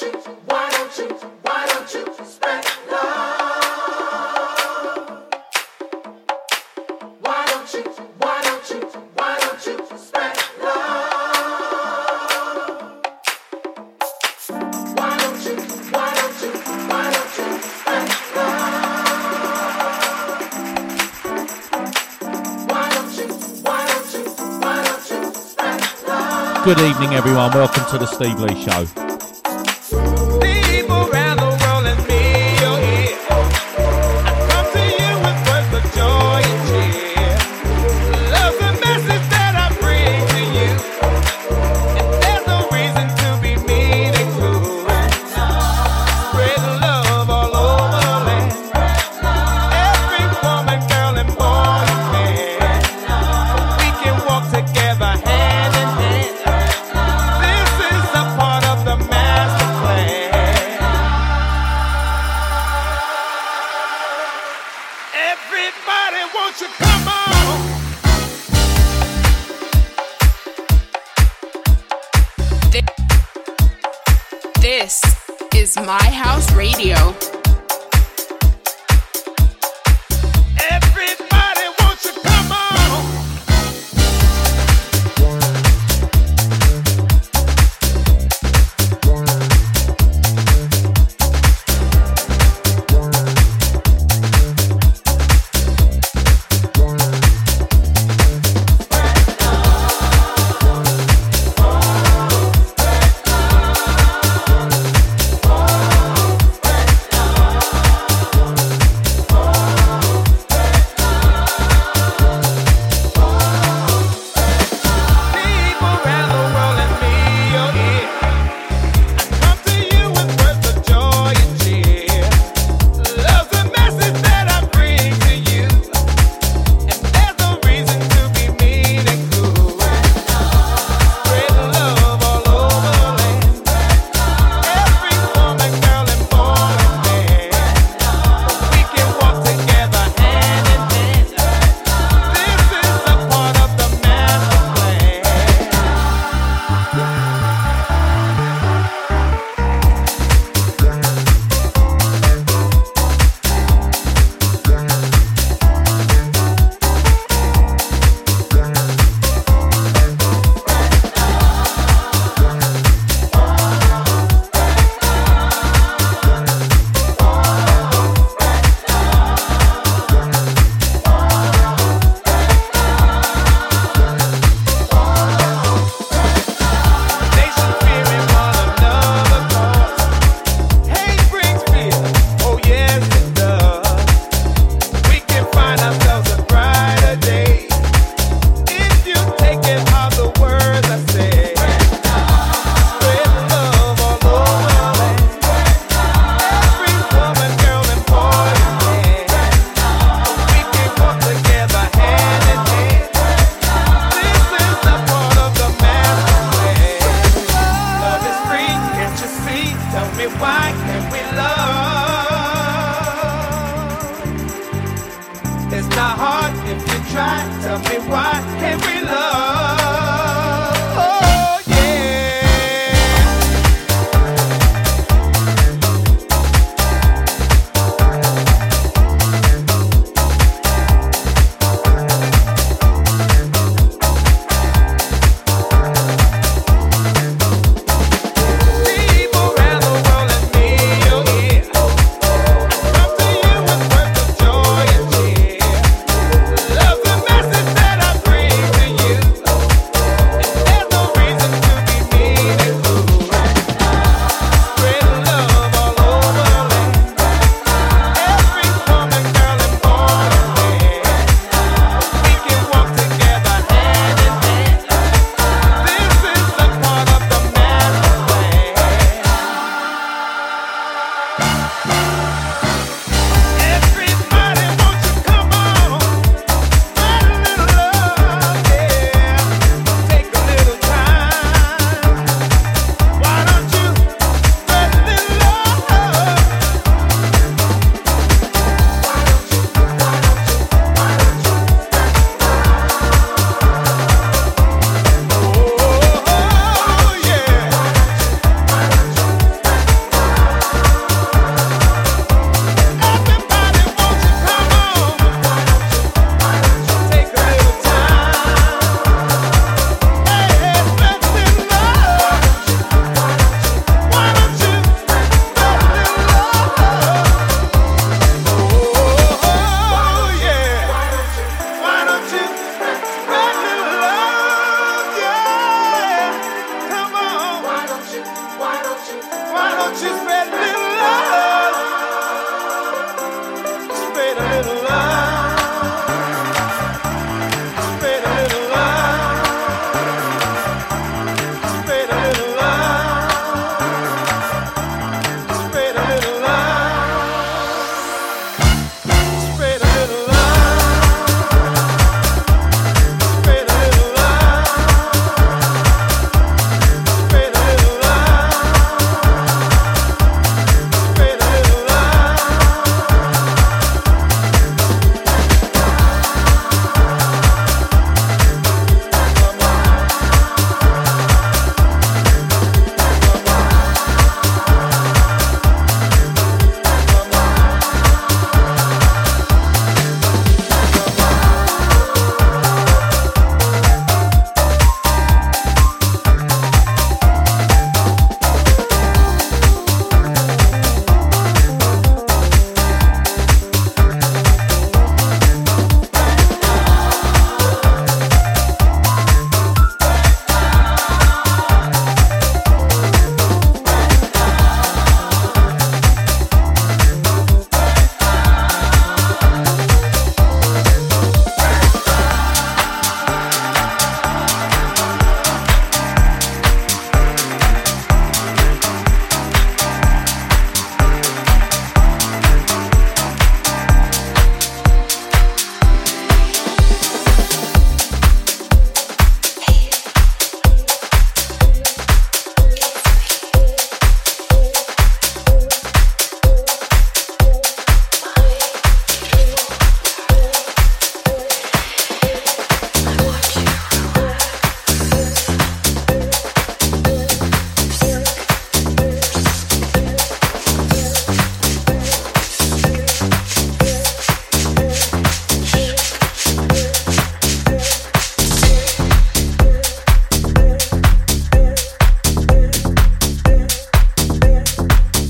Good evening, everyone. Welcome to the Steve Lee Show.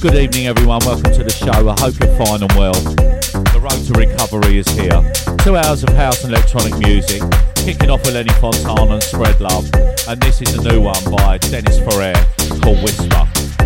Everyone. Welcome to the show. I hope you're fine and well. The road to recovery is here. Two hours of house and electronic music, kicking off with Lenny Fontana and Spread Love. And this is a new one by Dennis Ferrer called Whisper.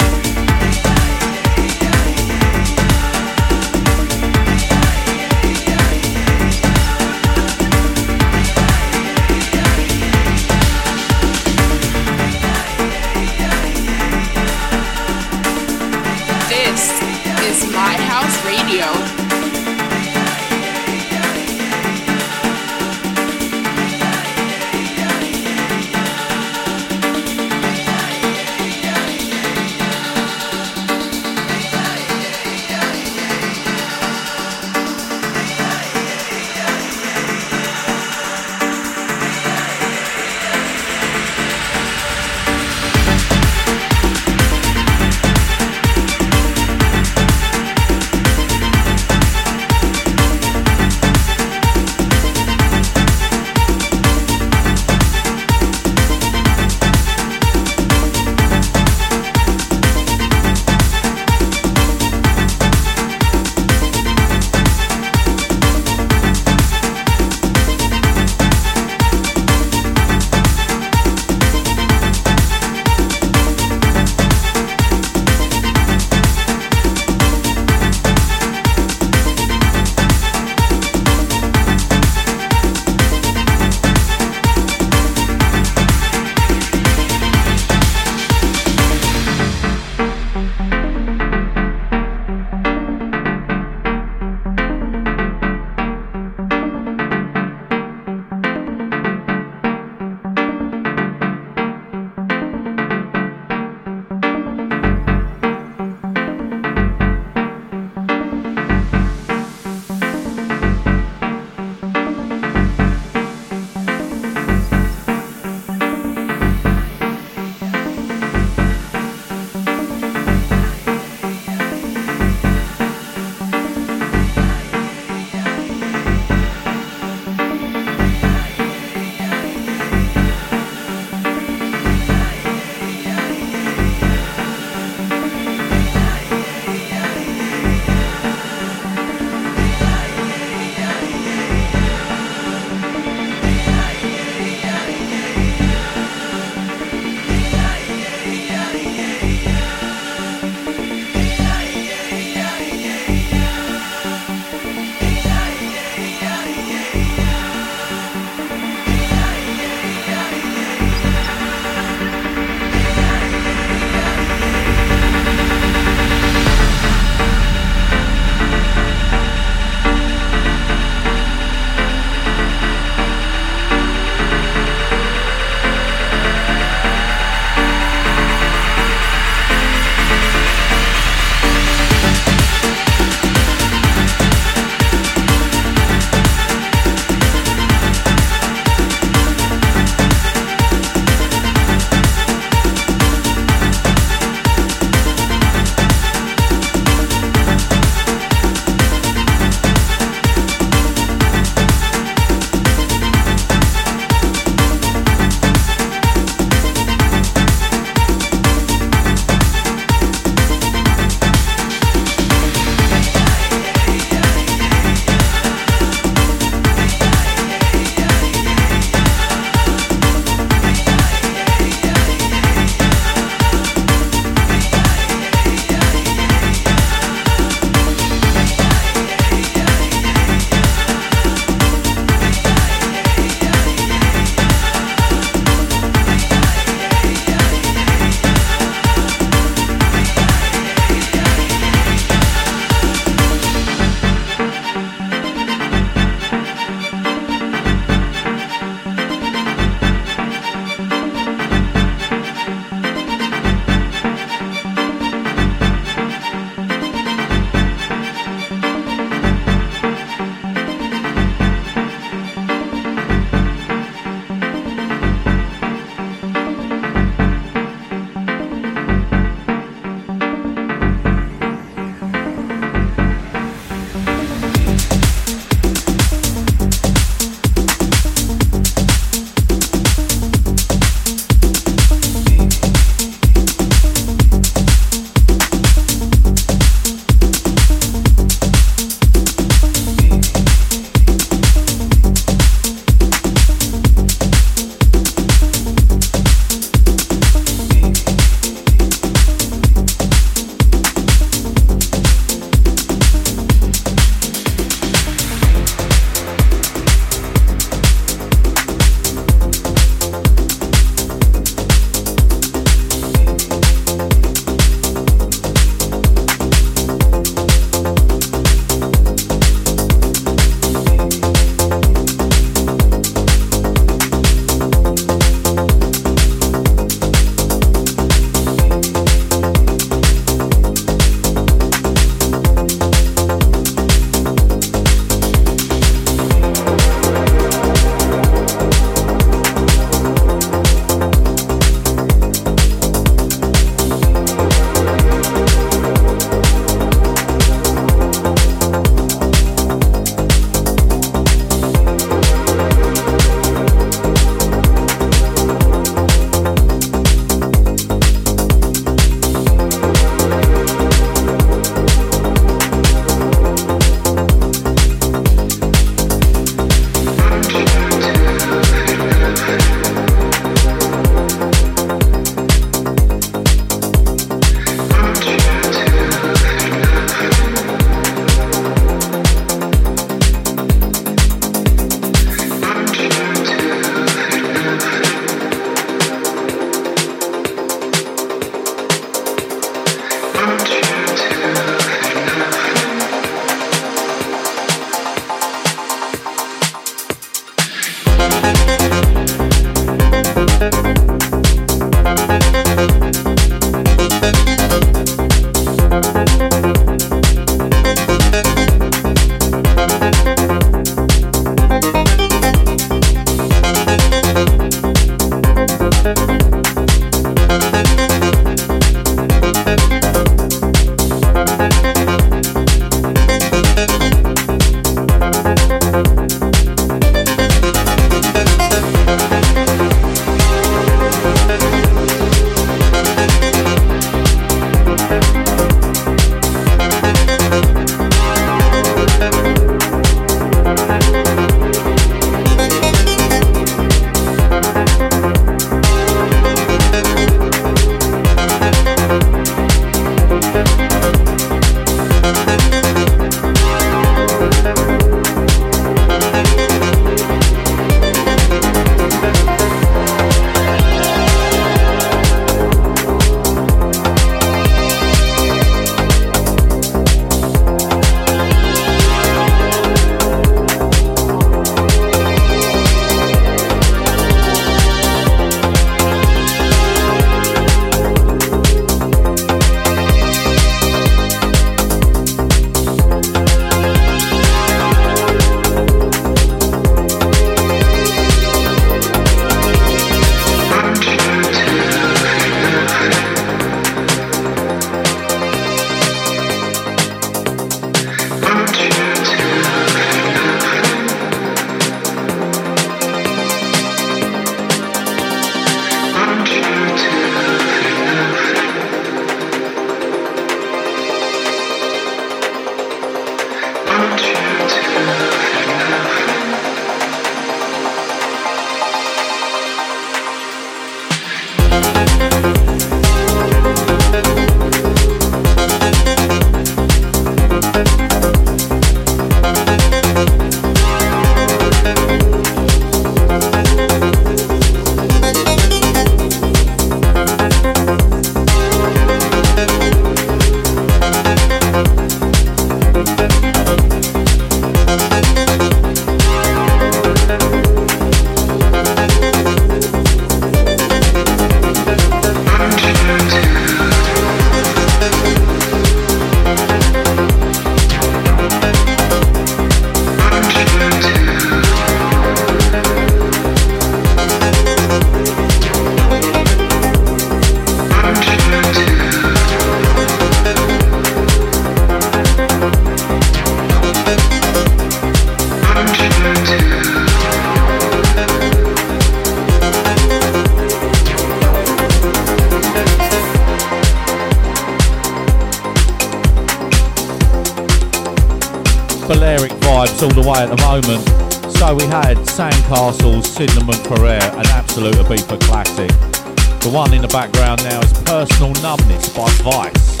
The background now is Personal Numbness by Vhyce,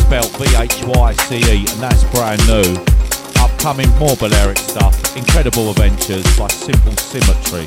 spelt V-H-Y-C-E, and that's brand new. Upcoming more Balearic stuff, Incredible Adventures by Simple Symmetry.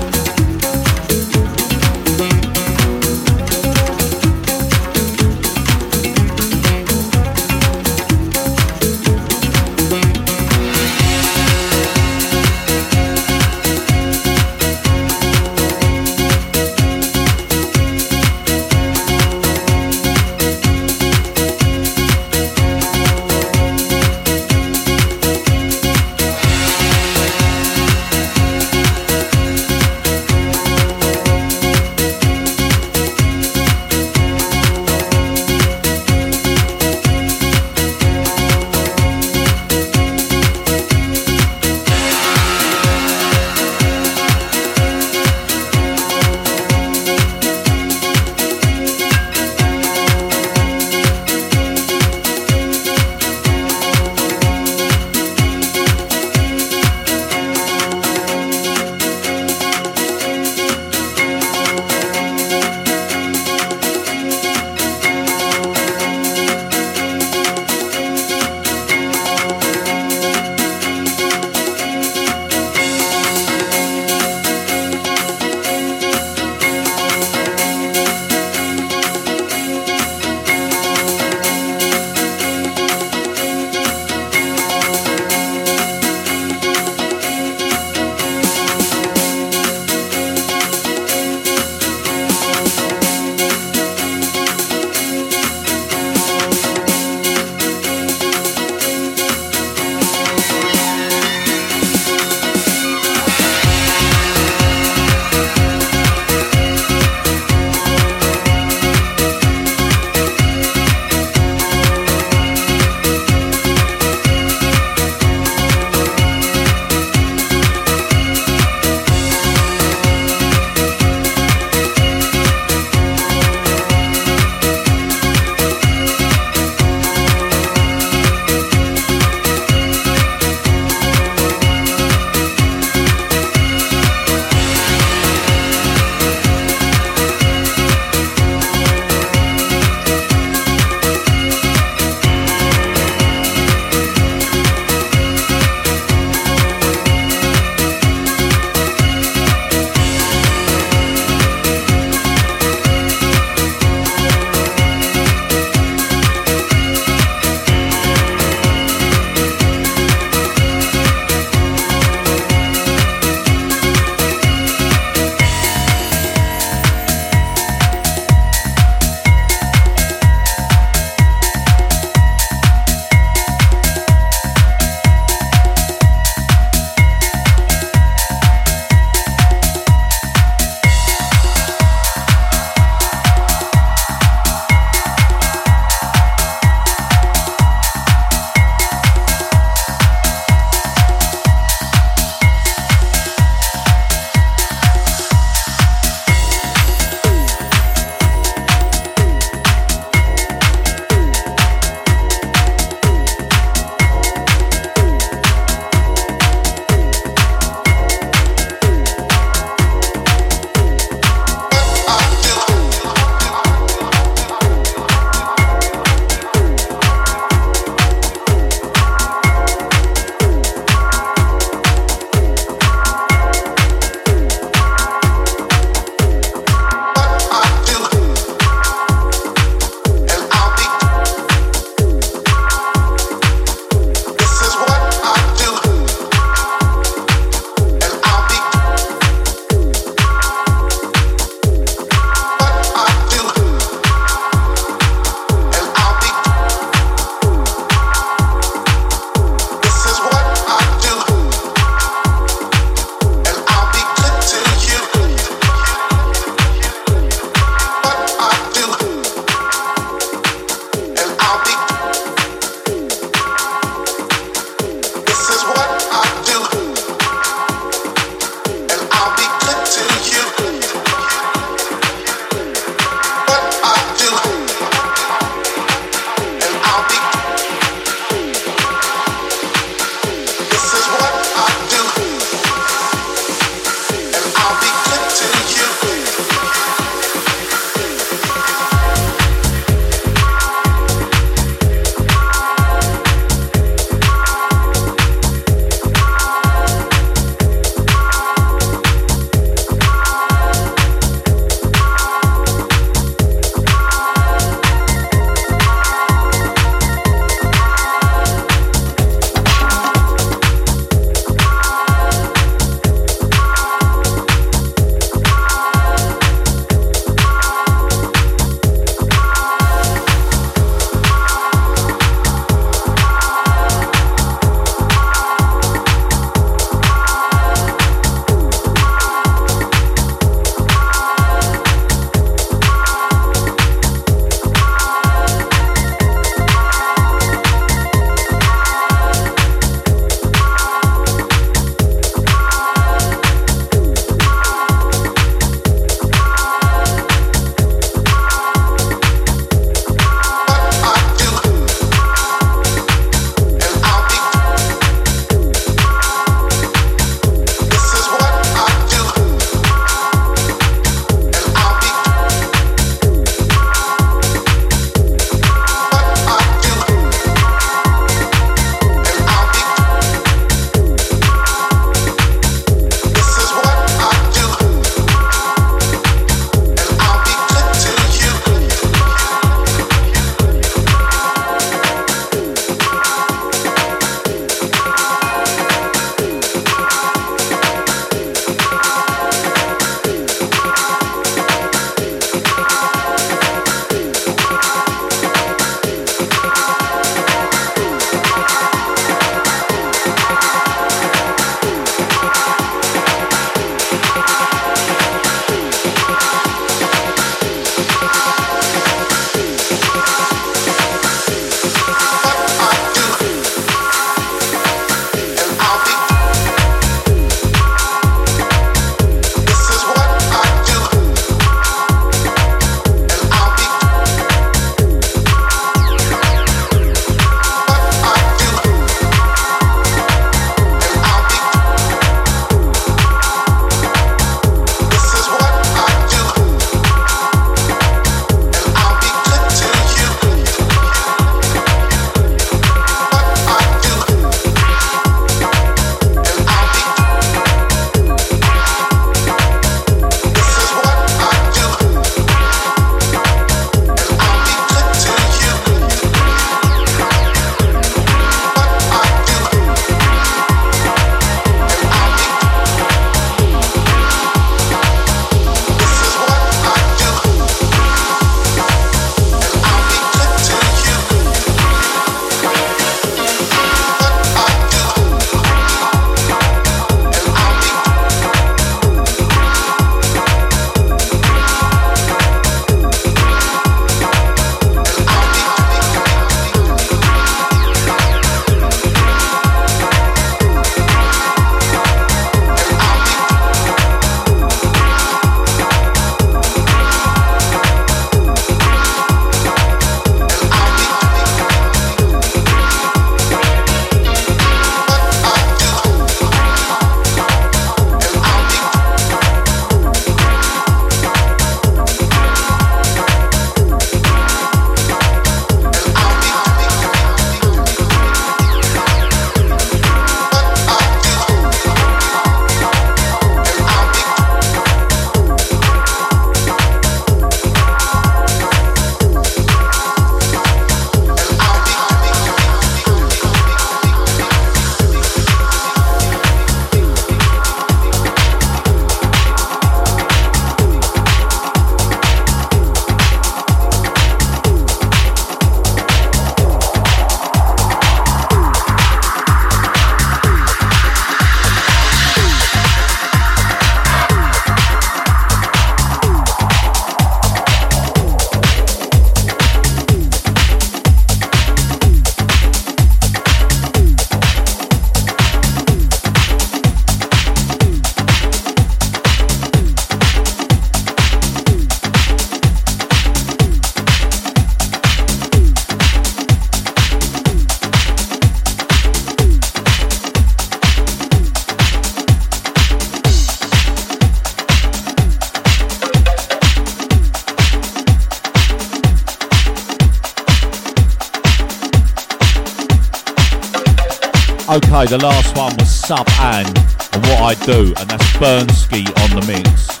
The last one was Sub Ann and What I Do, and that's Bernski on the mix.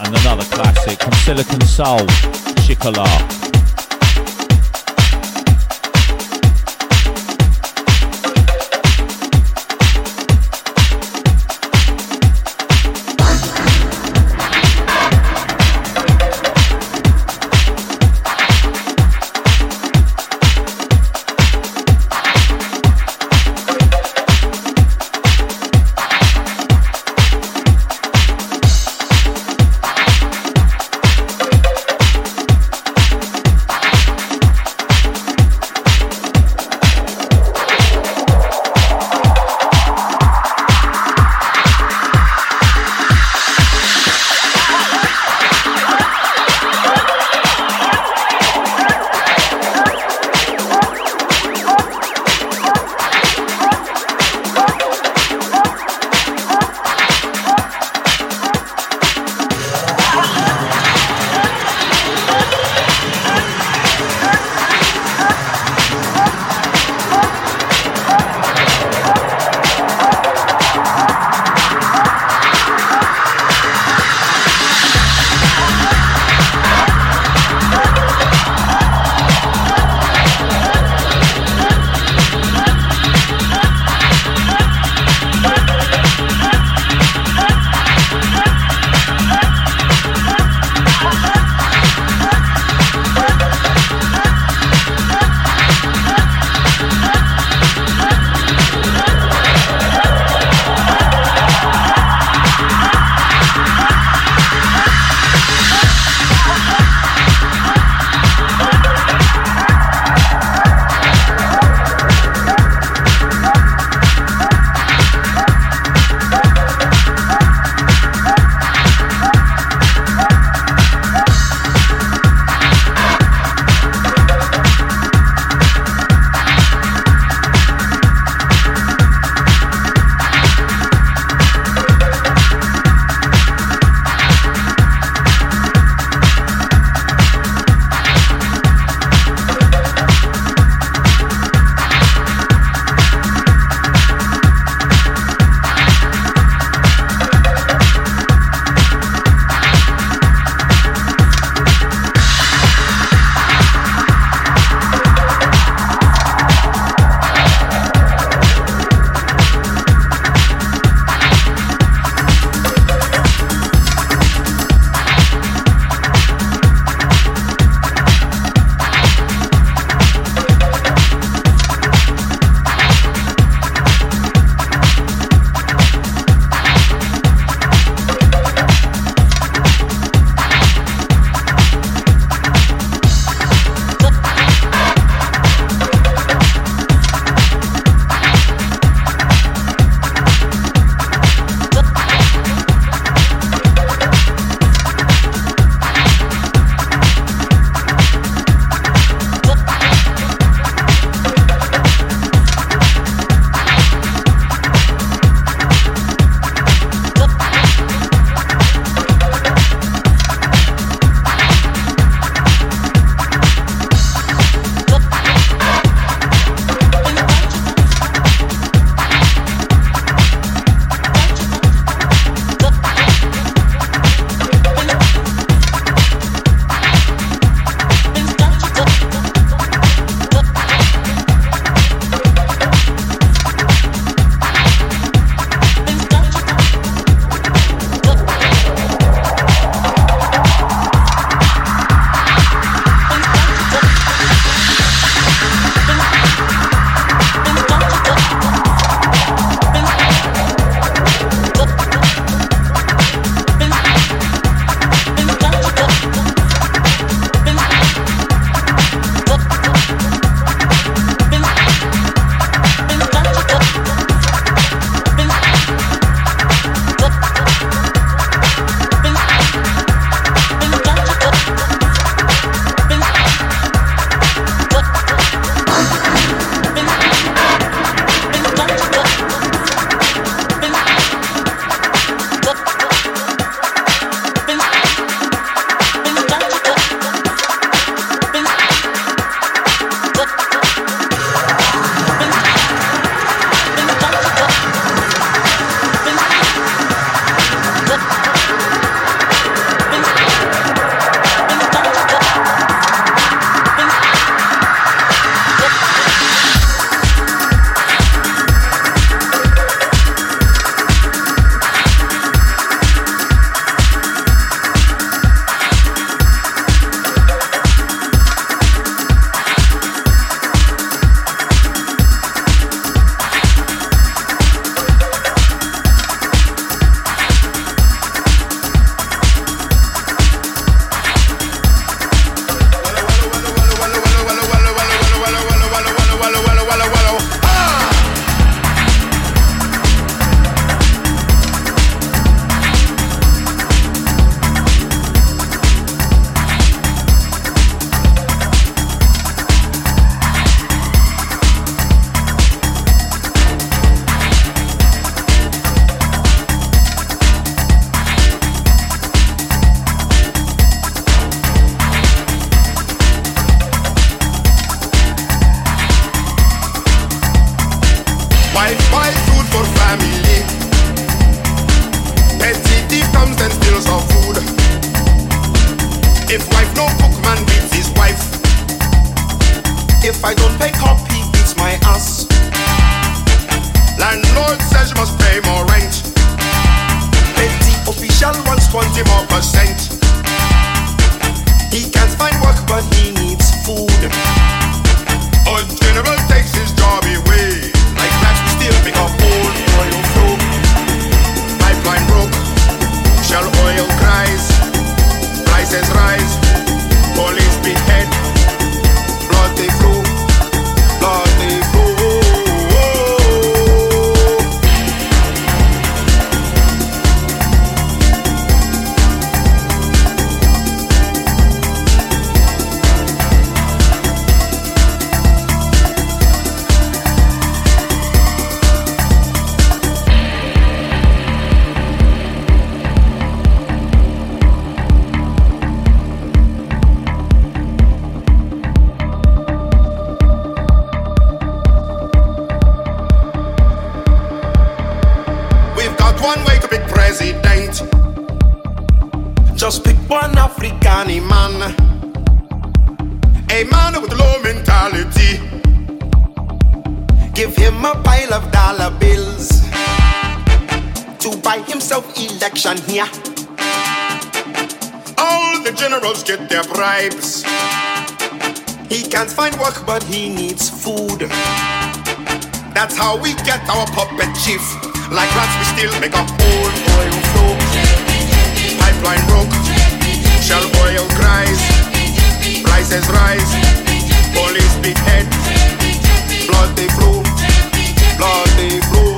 And another classic from Silicon Soul, Chocolat. One way to pick president. Just pick one African man. A man with low mentality. Give him a pile of dollar bills to buy himself election here. All the generals get their bribes. He can't find work, but he needs food. That's how we get our puppet chief. Like rats, we still make a whole oil flow. Pipeline broke, shell oil cries, prices rise, police behead, blood they flow, blood they flow.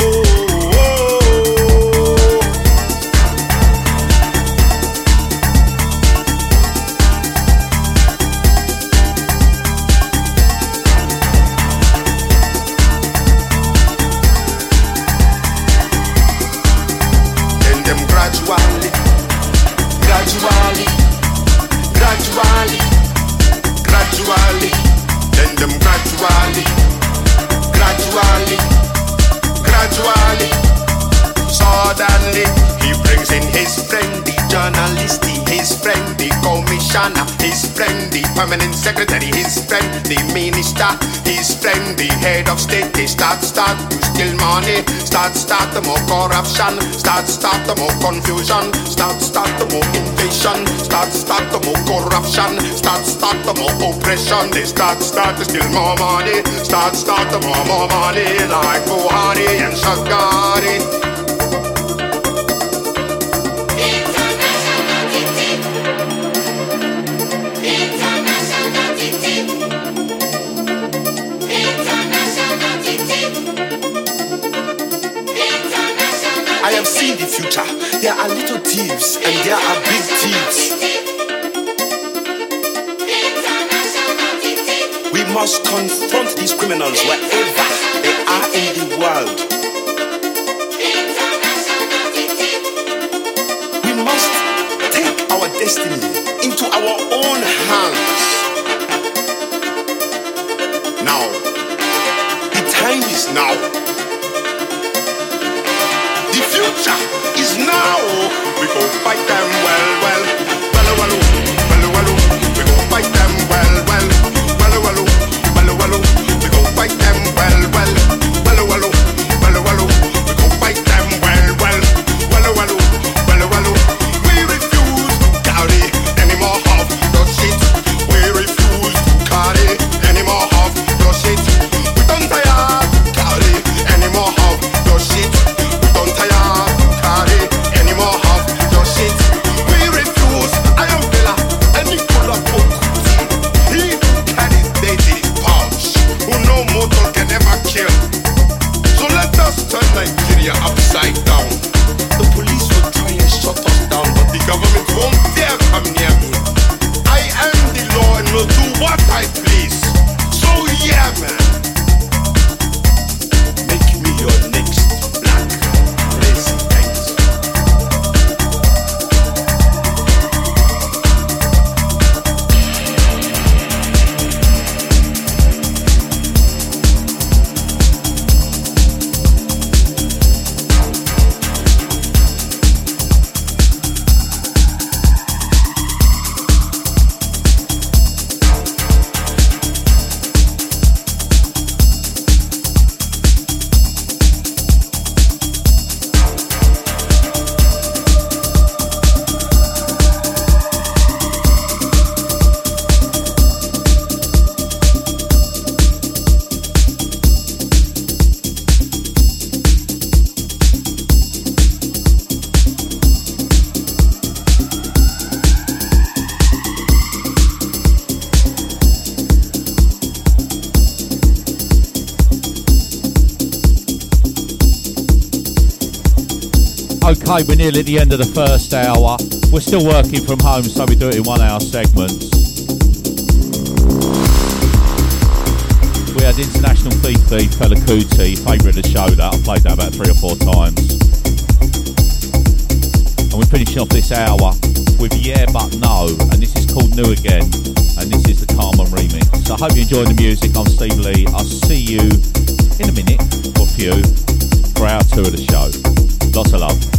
Commissioner, his friend, the permanent secretary, his friend, the minister, his friend, the head of state. They start, start to steal money, start, start the more corruption, start, start the more confusion, start, start the more invasion, start, start the more corruption, start, start the more oppression. They start, start to steal more money, start, start the more, more money, like Buhari and Shagari. These criminals wherever they are in the world. We must take our destiny into our own hands. Now, the time is now. The future is now. We go fight them well, well, well, well, Okay, we're nearly at the end of the first hour. We're still working from home, so we do it in one hour segments. We had International Thief Thief, Fela Kuti, favourite of the show that. I played that about three or four times. And we're finishing off this hour with Yeah But No, and this is called New Again, and this is the Carmen remix. So I hope you enjoy the music. I'm Steve Lee. I'll see you in a minute, or a few, for our tour of the show. Lots of love.